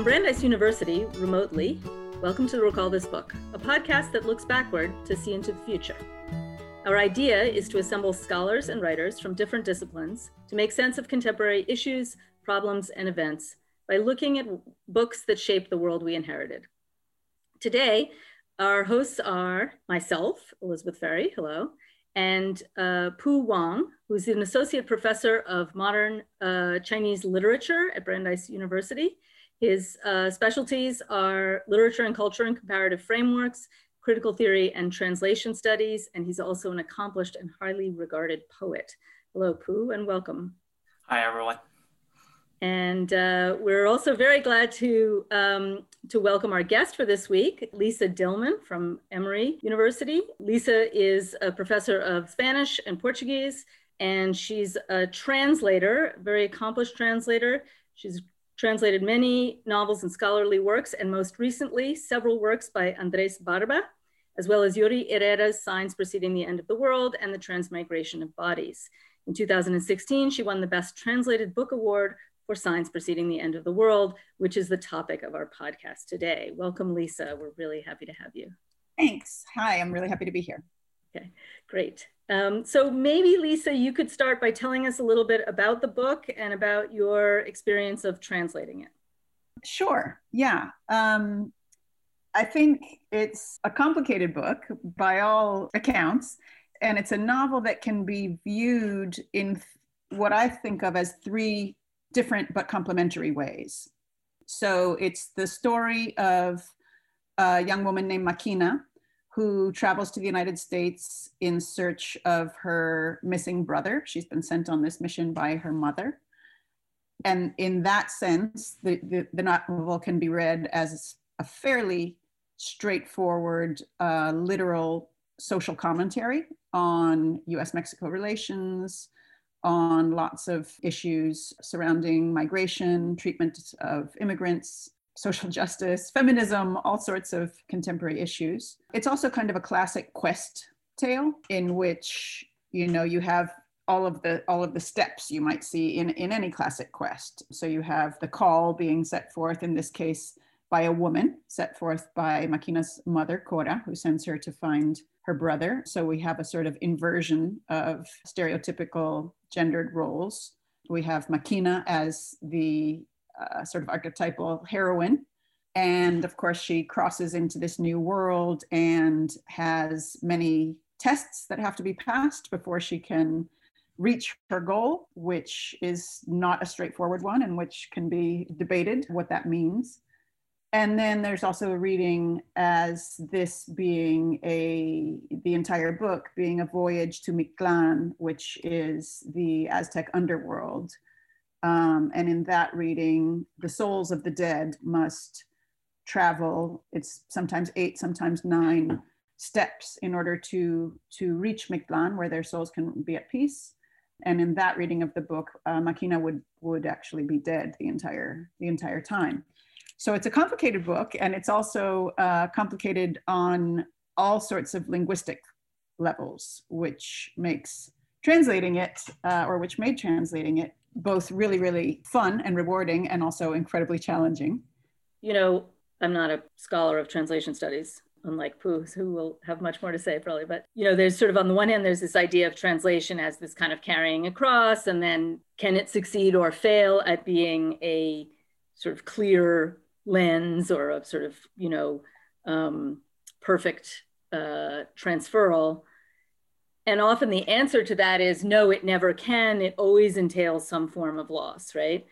From Brandeis University, remotely, welcome to Recall This Book, a podcast that looks backward to see into the future. Our idea is to assemble scholars and writers from different disciplines to make sense of contemporary issues, problems, and events by looking at books that shape the world we inherited. Today, our hosts are myself, Elizabeth Ferry, hello, and uh, Pu Wang, who's an associate professor of modern uh, Chinese literature at Brandeis University his uh, specialties are literature and culture and comparative frameworks, critical theory and translation studies, and he's also an accomplished and highly regarded poet. Hello, Pu, and welcome. Hi, everyone. And uh, we're also very glad to, um, to welcome our guest for this week, Lisa Dillman from Emory University. Lisa is a professor of Spanish and Portuguese, and she's a translator, very accomplished translator. She's translated many novels and scholarly works, and most recently, several works by Andres Barba, as well as Yuri Herrera's Signs Preceding the End of the World and the Transmigration of Bodies. In 2016, she won the Best Translated Book Award for Signs Preceding the End of the World, which is the topic of our podcast today. Welcome, Lisa. We're really happy to have you. Thanks. Hi, I'm really happy to be here. Okay, great. Um, so maybe Lisa, you could start by telling us a little bit about the book and about your experience of translating it. Sure, yeah. Um, I think it's a complicated book by all accounts, and it's a novel that can be viewed in what I think of as three different but complementary ways. So it's the story of a young woman named Makina, who travels to the United States in search of her missing brother. She's been sent on this mission by her mother. And in that sense, the, the, the novel can be read as a fairly straightforward, uh, literal social commentary on US Mexico relations, on lots of issues surrounding migration, treatment of immigrants, social justice, feminism, all sorts of contemporary issues. It's also kind of a classic quest tale in which you know you have all of the all of the steps you might see in in any classic quest. So you have the call being set forth in this case by a woman, set forth by Makina's mother, Cora, who sends her to find her brother. So we have a sort of inversion of stereotypical gendered roles. We have Makina as the sort of archetypal heroine. And of course, she crosses into this new world and has many tests that have to be passed before she can reach her goal, which is not a straightforward one and which can be debated what that means. And then there's also a reading as this being a the entire book being a voyage to Mictlan, which is the Aztec underworld, um, and in that reading, the souls of the dead must travel, it's sometimes eight, sometimes nine steps in order to, to reach Mictlan, where their souls can be at peace. And in that reading of the book, uh, Makina would, would actually be dead the entire, the entire time. So it's a complicated book, and it's also uh, complicated on all sorts of linguistic levels, which makes translating it, uh, or which made translating it both really, really fun and rewarding and also incredibly challenging. You know, I'm not a scholar of translation studies, unlike Pu, who will have much more to say probably. But, you know, there's sort of on the one hand, there's this idea of translation as this kind of carrying across, and then can it succeed or fail at being a sort of clear lens or a sort of, you know, um, perfect uh, transferal? And often the answer to that is no, it never can. It always entails some form of loss, right?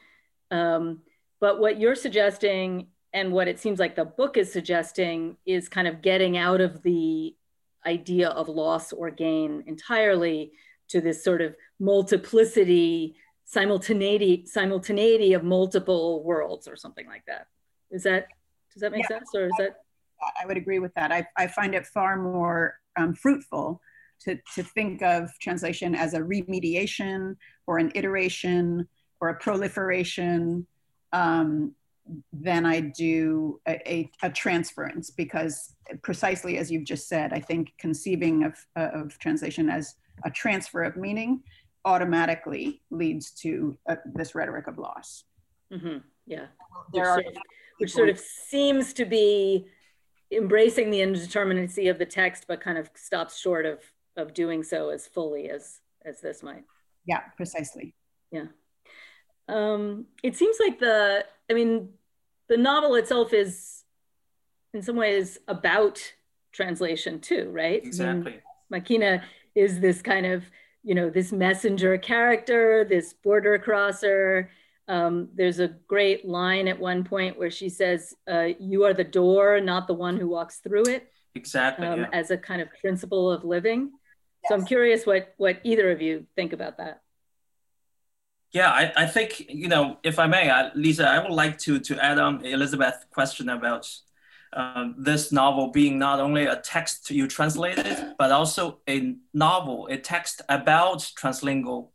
Um, but what you're suggesting and what it seems like the book is suggesting is kind of getting out of the idea of loss or gain entirely to this sort of multiplicity, simultaneity, simultaneity of multiple worlds or something like that. Is that, does that make yeah, sense or is that? I would agree with that. I, I find it far more um, fruitful to, to think of translation as a remediation or an iteration or a proliferation um, than I do a, a, a, transference because precisely as you've just said, I think conceiving of, of translation as a transfer of meaning automatically leads to uh, this rhetoric of loss. Mm-hmm. Yeah. There are, which sort of seems to be embracing the indeterminacy of the text, but kind of stops short of of doing so as fully as as this might. Yeah, precisely. Yeah. Um, it seems like the, I mean, the novel itself is in some ways about translation too, right? Exactly. I mean, Makina is this kind of, you know, this messenger character, this border crosser. Um, there's a great line at one point where she says, uh, "You are the door, not the one who walks through it." Exactly. Um, yeah. As a kind of principle of living. Yes. So I'm curious what what either of you think about that. Yeah, I, I think you know, if I may, I, Lisa, I would like to to add on Elizabeth's question about um, this novel being not only a text you translated, but also a novel, a text about translingual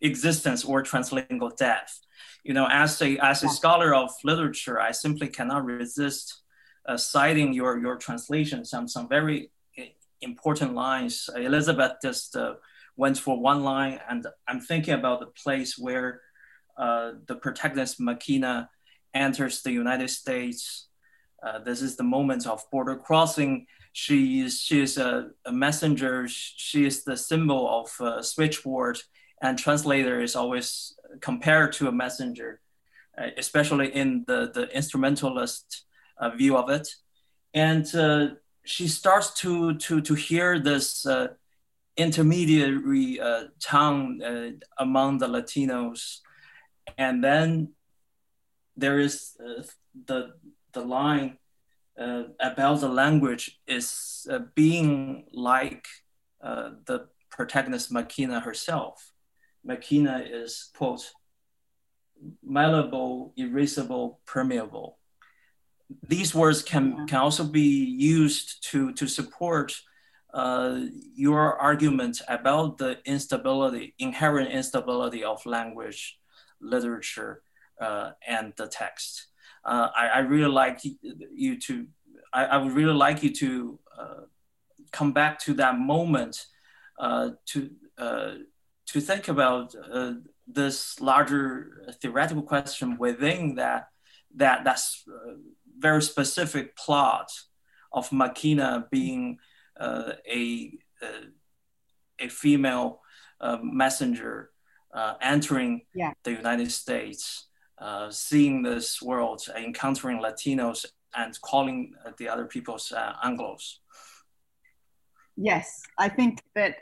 existence or translingual death. You know, as a as a scholar of literature, I simply cannot resist uh, citing your your translation some some very important lines. Elizabeth just uh, went for one line, and I'm thinking about the place where uh, the protagonist Makina enters the United States uh, this is the moment of border crossing. She is, she is a, a messenger. She is the symbol of a switchboard, and translator is always compared to a messenger, uh, especially in the, the instrumentalist uh, view of it. And uh, she starts to, to, to hear this uh, intermediary tongue among the Latinos. And then there is the the line uh, about the language is uh, being like uh, the protagonist Makina herself. Makina is, quote, malleable, erasable, permeable. These words can, can also be used to, to support uh, your argument about the instability, inherent instability of language, literature, uh, and the text. Uh, I, I, really like you to, I, I, would really like you to uh, come back to that moment uh, to, uh, to think about uh, this larger theoretical question within that, that that's very specific plot of Makina being a, a, a female messenger entering yeah. the United States uh, seeing this world, encountering Latinos, and calling the other people's uh, Anglos. Yes, I think that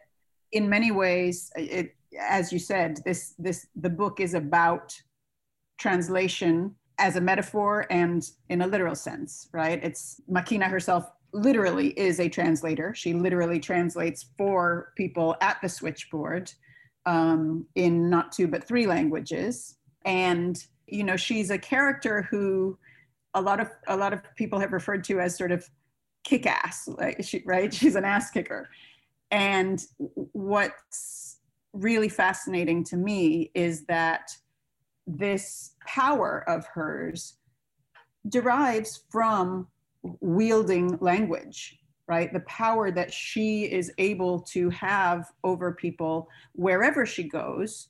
in many ways, it, as you said, this this the book is about translation as a metaphor and in a literal sense, right? It's Makina herself literally is a translator. She literally translates for people at the switchboard um, in not two but three languages, and you know she's a character who a lot of a lot of people have referred to as sort of kick ass like she, right she's an ass kicker and what's really fascinating to me is that this power of hers derives from wielding language right the power that she is able to have over people wherever she goes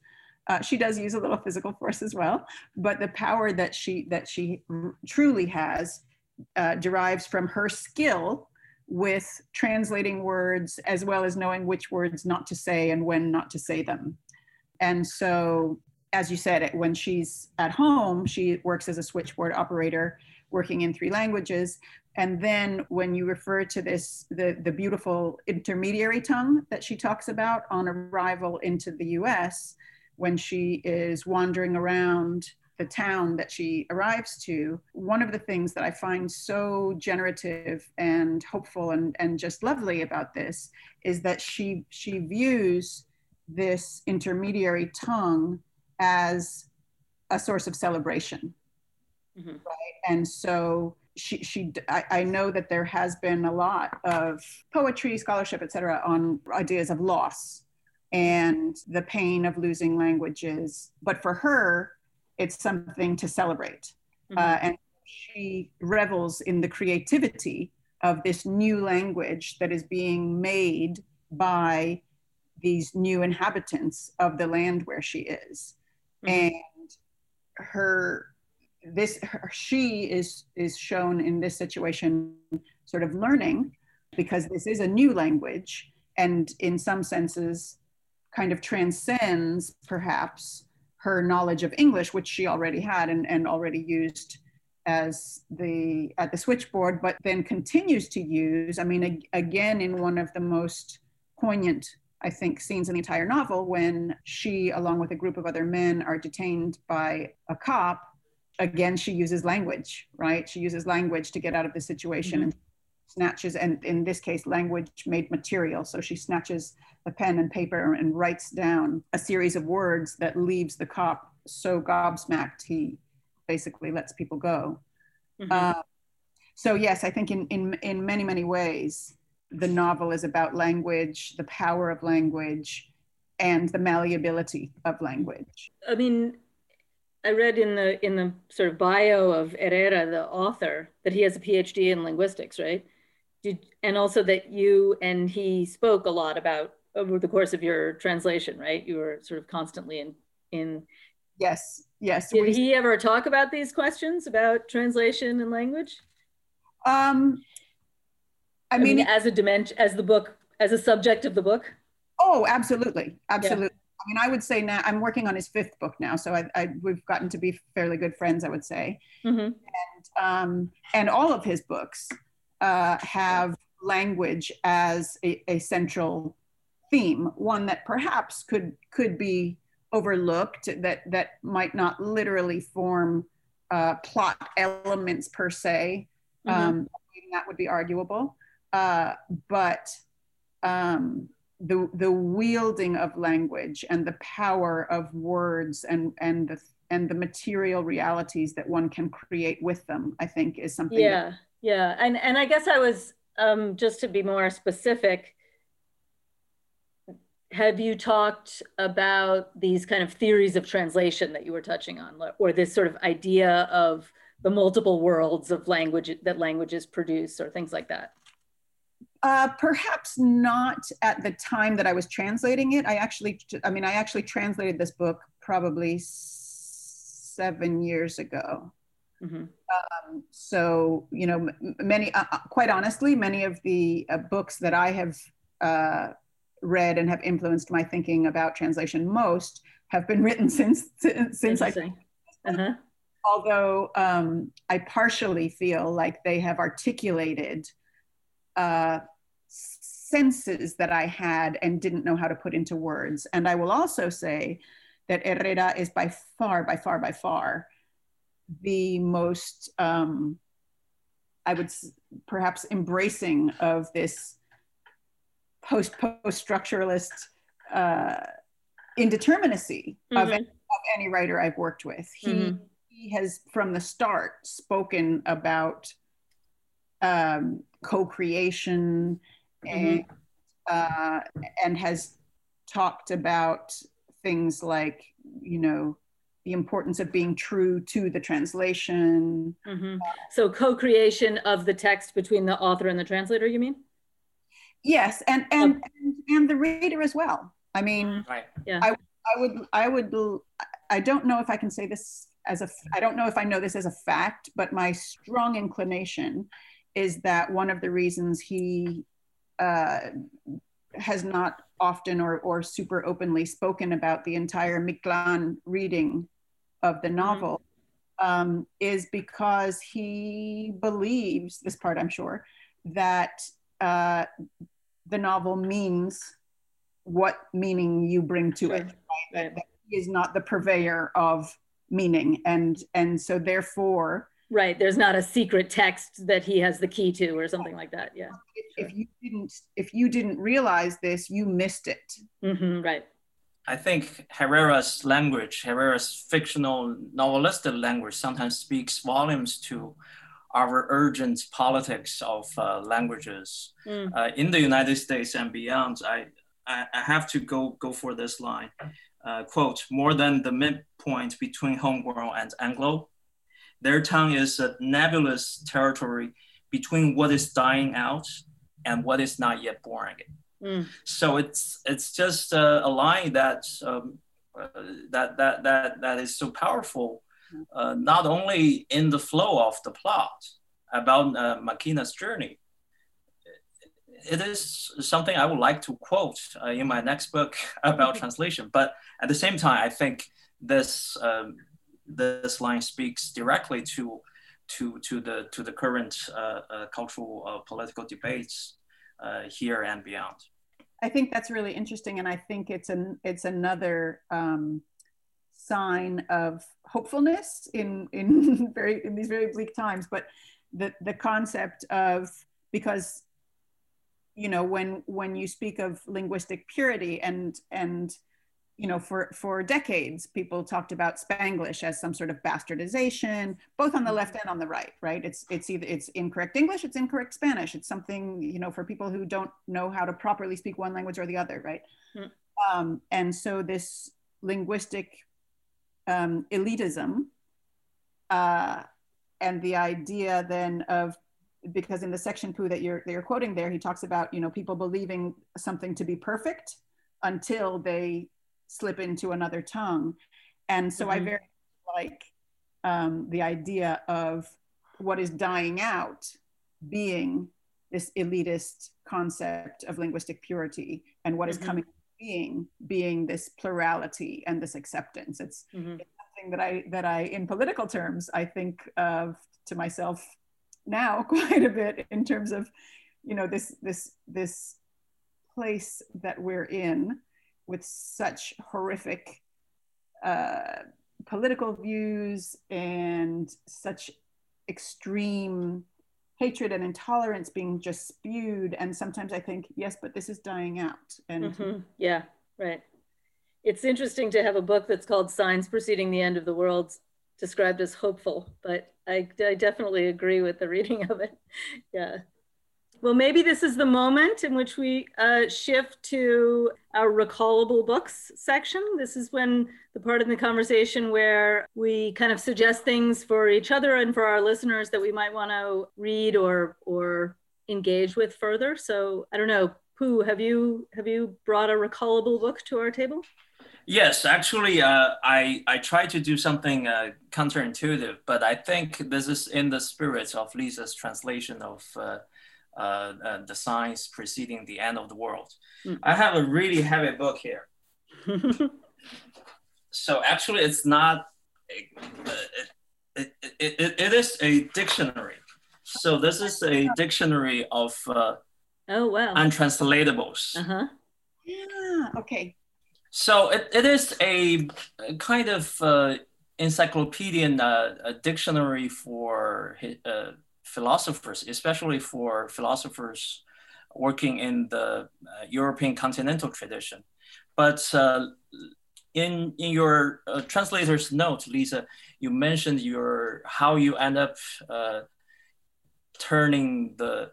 uh, she does use a little physical force as well, but the power that she that she truly has uh, derives from her skill with translating words as well as knowing which words not to say and when not to say them. And so, as you said, when she's at home, she works as a switchboard operator, working in three languages. And then when you refer to this, the, the beautiful intermediary tongue that she talks about on arrival into the US, when she is wandering around the town that she arrives to, one of the things that I find so generative and hopeful and, and just lovely about this is that she she views this intermediary tongue as a source of celebration. Mm-hmm. Right. And so she, she I, I, know that there has been a lot of poetry, scholarship, et cetera, on ideas of loss and the pain of losing languages. But for her, it's something to celebrate. Mm-hmm. Uh, and she revels in the creativity of this new language that is being made by these new inhabitants of the land where she is. Mm-hmm. And her this her, she is is shown in this situation sort of learning because this is a new language and in some senses kind of transcends perhaps her knowledge of English, which she already had and, and already used as the at the switchboard, but then continues to use. I mean, again, in one of the most poignant, I think, scenes in the entire novel, when she, along with a group of other men, are detained by a cop. Again, she uses language, right? She uses language to get out of the situation mm-hmm. and snatches, and in this case, language made material. So she snatches a pen and paper and writes down a series of words that leaves the cop so gobsmacked he basically lets people go. Mm-hmm. Uh, so yes, I think in, in in many many ways the novel is about language, the power of language, and the malleability of language. I mean, I read in the in the sort of bio of Herrera, the author, that he has a PhD in linguistics, right? Did, and also that you and he spoke a lot about over the course of your translation, right? You were sort of constantly in in. Yes. Yes. Did he ever talk about these questions about translation and language? Um, I, I mean, mean, as a dimension, as the book, as a subject of the book. Oh, absolutely, absolutely. Yeah. I mean, I would say now I'm working on his fifth book now, so I, I we've gotten to be fairly good friends, I would say. Mm-hmm. And um, and all of his books uh, have language as a, a central theme, one that perhaps could could be overlooked, that that might not literally form uh, plot elements per se. Mm-hmm. Um, that would be arguable, uh, but um, the the wielding of language and the power of words and and the and the material realities that one can create with them, I think, is something. Yeah, that- yeah, and and I guess I was um, just to be more specific have you talked about these kind of theories of translation that you were touching on, or this sort of idea of the multiple worlds of language that languages produce, or things like that? Uh, perhaps not at the time that I was translating it. I actually, I mean, I actually translated this book probably seven years ago. Mm-hmm. Um, so, you know, many, uh, uh, quite honestly, many of the uh, books that I have uh, read and have influenced my thinking about translation most have been written since since I. Uh-huh. Although um, I partially feel like they have articulated uh, senses that I had and didn't know how to put into words. And I will also say that Herrera is by far, by far, by far the most, um, I would perhaps embracing of this post post structuralist uh, indeterminacy mm-hmm. of, any, of, any, writer I've worked with. He mm-hmm. he has from the start spoken about um, co-creation mm-hmm. and uh, and has talked about things like you know the importance of being true to the translation. Mm-hmm. Uh, so co-creation of the text between the author and the translator, you mean? Yes, and and okay. and, and, the reader as well. I mean, mm-hmm. right. yeah. I, I would I would I don't know if I can say this as a I don't know if I know this as a fact, but my strong inclination is that one of the reasons he uh, has not often or, or super openly spoken about the entire Mictlán reading of the mm-hmm. novel um, is because he believes this part, I'm sure, that uh, the novel means what meaning you bring to sure. it. Right? Right. That he is not the purveyor of meaning, and and so therefore. Right. There's not a secret text that he has the key to, or something like that. Yeah. If, sure. if you didn't, if you didn't realize this, you missed it. Mm-hmm, right. I think Herrera's language, Herrera's fictional novelistic language, sometimes speaks volumes to our urgent politics of uh, languages mm. uh, in the United States and beyond, I, I, I have to go, go for this line. Uh, quote, more than the midpoint between homegrown and Anglo, their tongue is a nebulous territory between what is dying out and what is not yet born. Mm. So it's it's just a, a line that um, uh, that that that that is so powerful uh, not only in the flow of the plot about uh, Makina's journey. It is something I would like to quote uh, in my next book about translation. But at the same time, I think this um, this line speaks directly to to to the to the current uh, uh, cultural uh, political debates here and beyond. I think that's really interesting, and I think it's an it's another um, sign of hopefulness in in very in these very bleak times. But the the concept of because you know when when you speak of linguistic purity and and you know, for, for decades, people talked about Spanglish as some sort of bastardization, both on the left and on the right, right? It's, it's either it's incorrect English, it's incorrect Spanish. It's something, you know, for people who don't know how to properly speak one language or the other, right? Mm. Um, and so this linguistic um, elitism uh, and the idea then of because in the section Pu that you're that you're quoting there, he talks about you know people believing something to be perfect until they slip into another tongue. And so mm-hmm. I very like um, the idea of what is dying out being this elitist concept of linguistic purity and what mm-hmm. is coming being being this plurality and this acceptance it's, mm-hmm. it's, something that i that i in political terms i think of to myself now quite a bit in terms of you know this this this place that we're in with such horrific uh, political views and such extreme hatred and intolerance being just spewed. And sometimes i think yes but this is dying out. And mm-hmm. yeah right. It's interesting to have a book that's called signs preceding the end of the world described as hopeful but i, I definitely agree with the reading of it. Yeah well, maybe this is the moment in which we uh, shift to our recallable books section. This is when the part in the conversation where we kind of suggest things for each other and for our listeners that we might want to read or or engage with further. So I don't know, Pu, have you have you brought a recallable book to our table? Yes, actually, uh, I I try to do something uh, counterintuitive, but I think this is in the spirit of Lisa's translation of. Uh, uh, uh, the signs preceding the end of the world. Mm. I have a really heavy book here. so actually, it's not. Uh, it, it, it, it is a dictionary. So this is a dictionary of uh, oh wow untranslatables. Uh-huh. Yeah. Okay. So it, it is a, a kind of uh, encyclopedian uh, a dictionary for uh, philosophers, especially for philosophers working in the uh, European continental tradition. But uh, in, in your uh, translator's note, Lisa, you mentioned your how you end up uh, turning the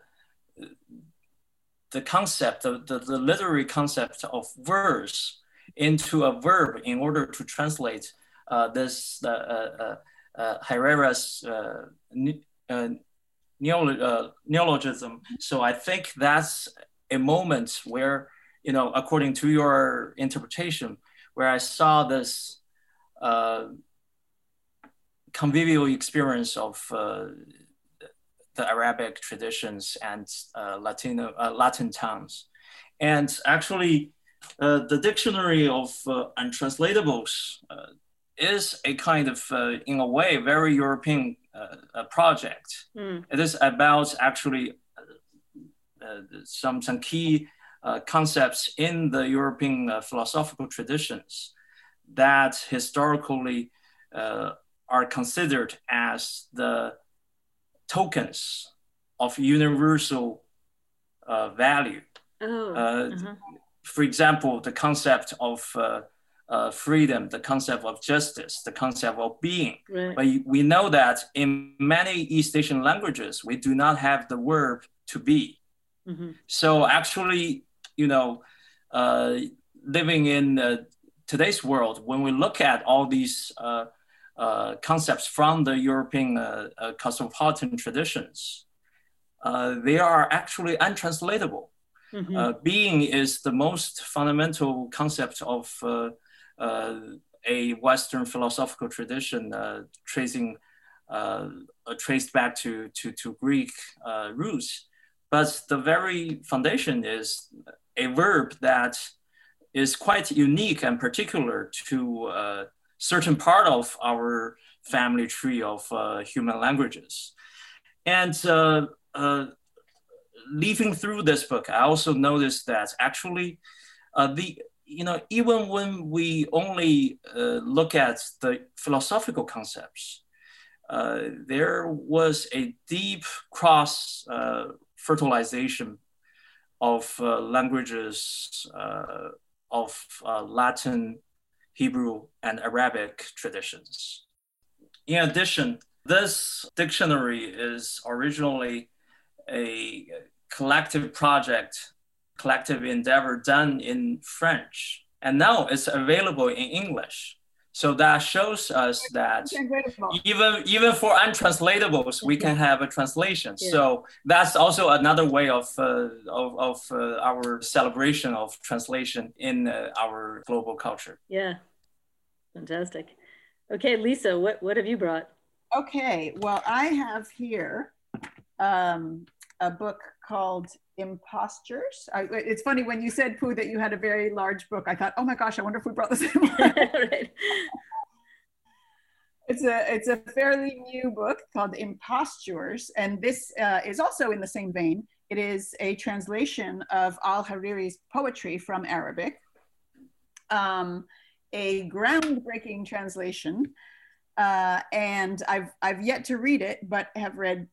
the concept, the, the, the, literary concept of verse into a verb in order to translate uh, this uh, Herrera's uh, neologism. So I think that's a moment where, you know, according to your interpretation, where I saw this uh, convivial experience of uh, the Arabic traditions and uh, Latino, uh, Latin tongues. And actually, uh, the dictionary of untranslatables is a kind of, in a way, very European a project. Mm. It is about actually uh, uh, some, some key uh, concepts in the European uh, philosophical traditions that historically uh, are considered as the tokens of universal uh, value. Oh, -huh. For example, the concept of uh, freedom, the concept of justice, the concept of being. Right. But we know that in many East Asian languages, we do not have the verb to be. Mm-hmm. So actually, you know, uh, living in uh, today's world, when we look at all these uh, uh, concepts from the European uh, cosmopolitan traditions, they are actually untranslatable. Mm-hmm. being is the most fundamental concept of uh, a Western philosophical tradition uh, tracing uh, traced back to to, to Greek uh, roots, but the very foundation is a verb that is quite unique and particular to uh, certain part of our family tree of uh, human languages. And uh, uh, leafing through this book, I also noticed that actually uh, the you know even when we only uh, look at the philosophical concepts, uh, there was a deep cross fertilization of languages of Latin, Hebrew, and Arabic traditions. In addition, this dictionary is originally a collective project, collective endeavor done in French, and now it's available in English. So that shows us that even even for untranslatables, we can have a translation. Yeah. So that's also another way of uh, of, of uh, our celebration of translation in uh, our global culture. Yeah, fantastic. Okay, Lisa, what what have you brought? Okay, well, I have here um, a book called Impostures. I, it's funny when you said, Pu, that you had a very large book. I thought, oh my gosh, I wonder if we brought the same one. right. It's a it's a fairly new book called Impostures, and this uh, is also in the same vein. It is a translation of Al Hariri's poetry from Arabic. Um, a groundbreaking translation uh, and I've I've yet to read it, but have read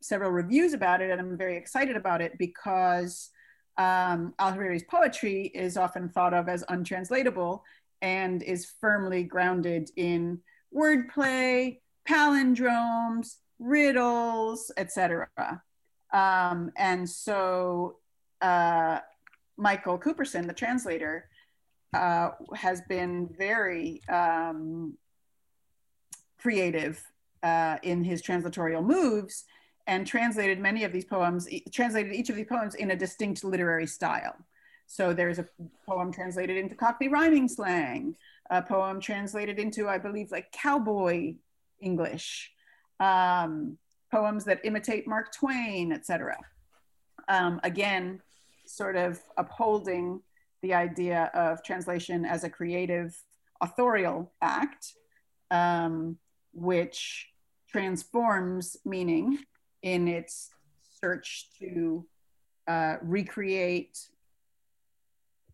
several reviews about it, and I'm very excited about it because um, Al Hariri's poetry is often thought of as untranslatable and is firmly grounded in wordplay, palindromes, riddles, etc. Um, and so uh, Michael Cooperson, the translator, uh, has been very um, creative uh, in his translatorial moves and translated many of these poems, translated each of these poems in a distinct literary style. So there's a poem translated into Cockney rhyming slang, a poem translated into, I believe, like cowboy English, um, poems that imitate Mark Twain, etc. Um, again, sort of upholding the idea of translation as a creative authorial act. Um, which transforms meaning in its search to uh, recreate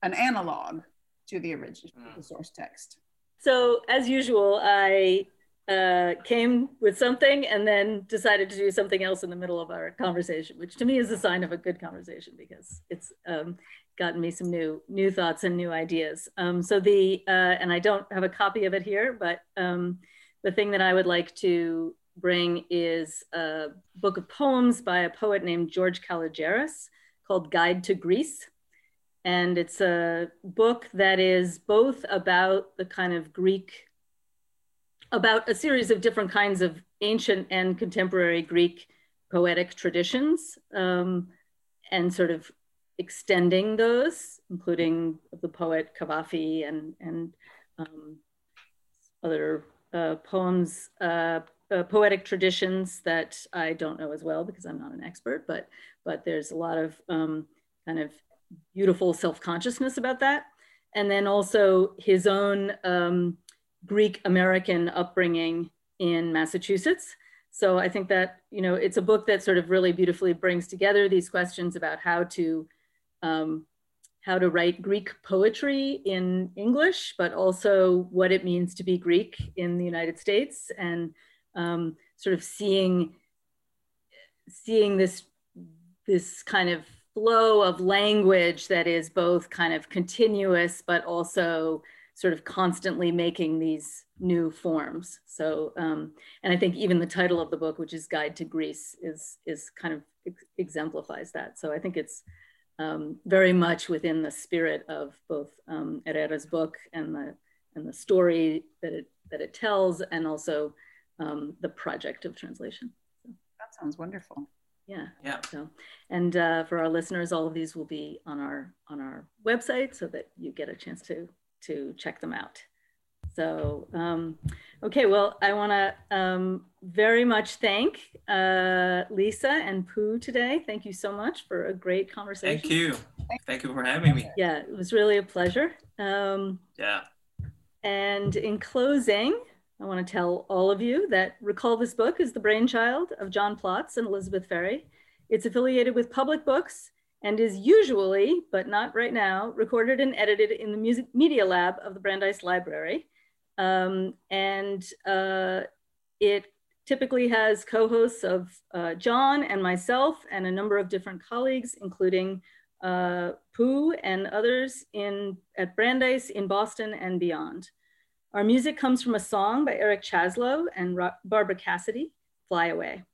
an analog to the original mm. the source text. So as usual, I uh, came with something and then decided to do something else in the middle of our conversation, which to me is a sign of a good conversation because it's um, gotten me some new new thoughts and new ideas. Um, so the uh, and I don't have a copy of it here, but um, the thing that I would like to bring is a book of poems by a poet named George Kalogeris called Guide to Greece. And it's a book that is both about the kind of Greek, about a series of different kinds of ancient and contemporary Greek poetic traditions um, and sort of extending those, including the poet Cavafy and, and um, other uh, poems, uh, uh, poetic traditions that I don't know as well because I'm not an expert, but, but there's a lot of um, kind of beautiful self-consciousness about that. And then also his own um, Greek American upbringing in Massachusetts. So I think that, you know, it's a book that sort of really beautifully brings together these questions about how to um, how to write Greek poetry in English, but also what it means to be Greek in the United States and um, sort of seeing, seeing this, this kind of flow of language that is both kind of continuous, but also sort of constantly making these new forms. So, um, and I think even the title of the book, which is Guide to Greece, is, is kind of ex exemplifies that. So I think it's, um, very much within the spirit of both um, Herrera's book and the and the story that it that it tells, and also um, the project of translation. So, that sounds wonderful. Yeah. Yeah. So, and uh, for our listeners, all of these will be on our on our website so that you get a chance to to check them out. So, um, okay, well, I want to um, very much thank uh, Lisa and Pu today. Thank you so much for a great conversation. Thank you. Thank you for having me. Yeah, it was really a pleasure. Um, yeah. And in closing, I want to tell all of you that Recall This Book is the brainchild of John Plotz and Elizabeth Ferry. It's affiliated with Public Books and is usually, but not right now, recorded and edited in the music media lab of the Brandeis Library. Um, and uh, it typically has co-hosts of uh, John and myself and a number of different colleagues, including uh, Pu and others in, at Brandeis in Boston and beyond. Our music comes from a song by Eric Chasalow and Barbara Cassidy, Fly Away.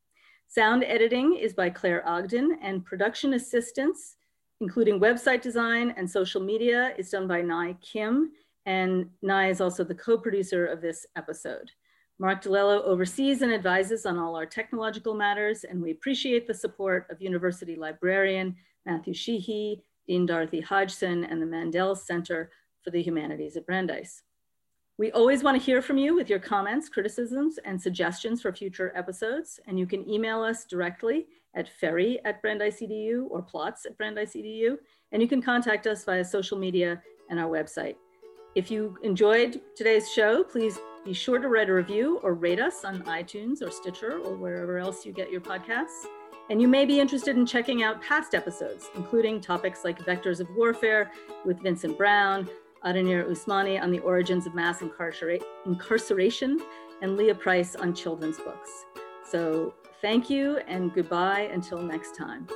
Sound editing is by Claire Ogden and production assistance, including website design and social media is done by Nai Kim and Nai is also the co-producer of this episode. Mark DiLello oversees and advises on all our technological matters, and we appreciate the support of university librarian Matthew Sheehy, Dean Dorothy Hodgson, and the Mandel Center for the Humanities at Brandeis. We always want to hear from you with your comments, criticisms, and suggestions for future episodes, and you can email us directly at ferry at Brandeis EDU or plotz at Brandeis EDU, and you can contact us via social media and our website. If you enjoyed today's show, please be sure to write a review or rate us on iTunes or Stitcher or wherever else you get your podcasts. And you may be interested in checking out past episodes, including topics like vectors of warfare with Vincent Brown, Adaner Usmani on the origins of mass incarcera incarceration, and Leah Price on children's books. So thank you and goodbye until next time.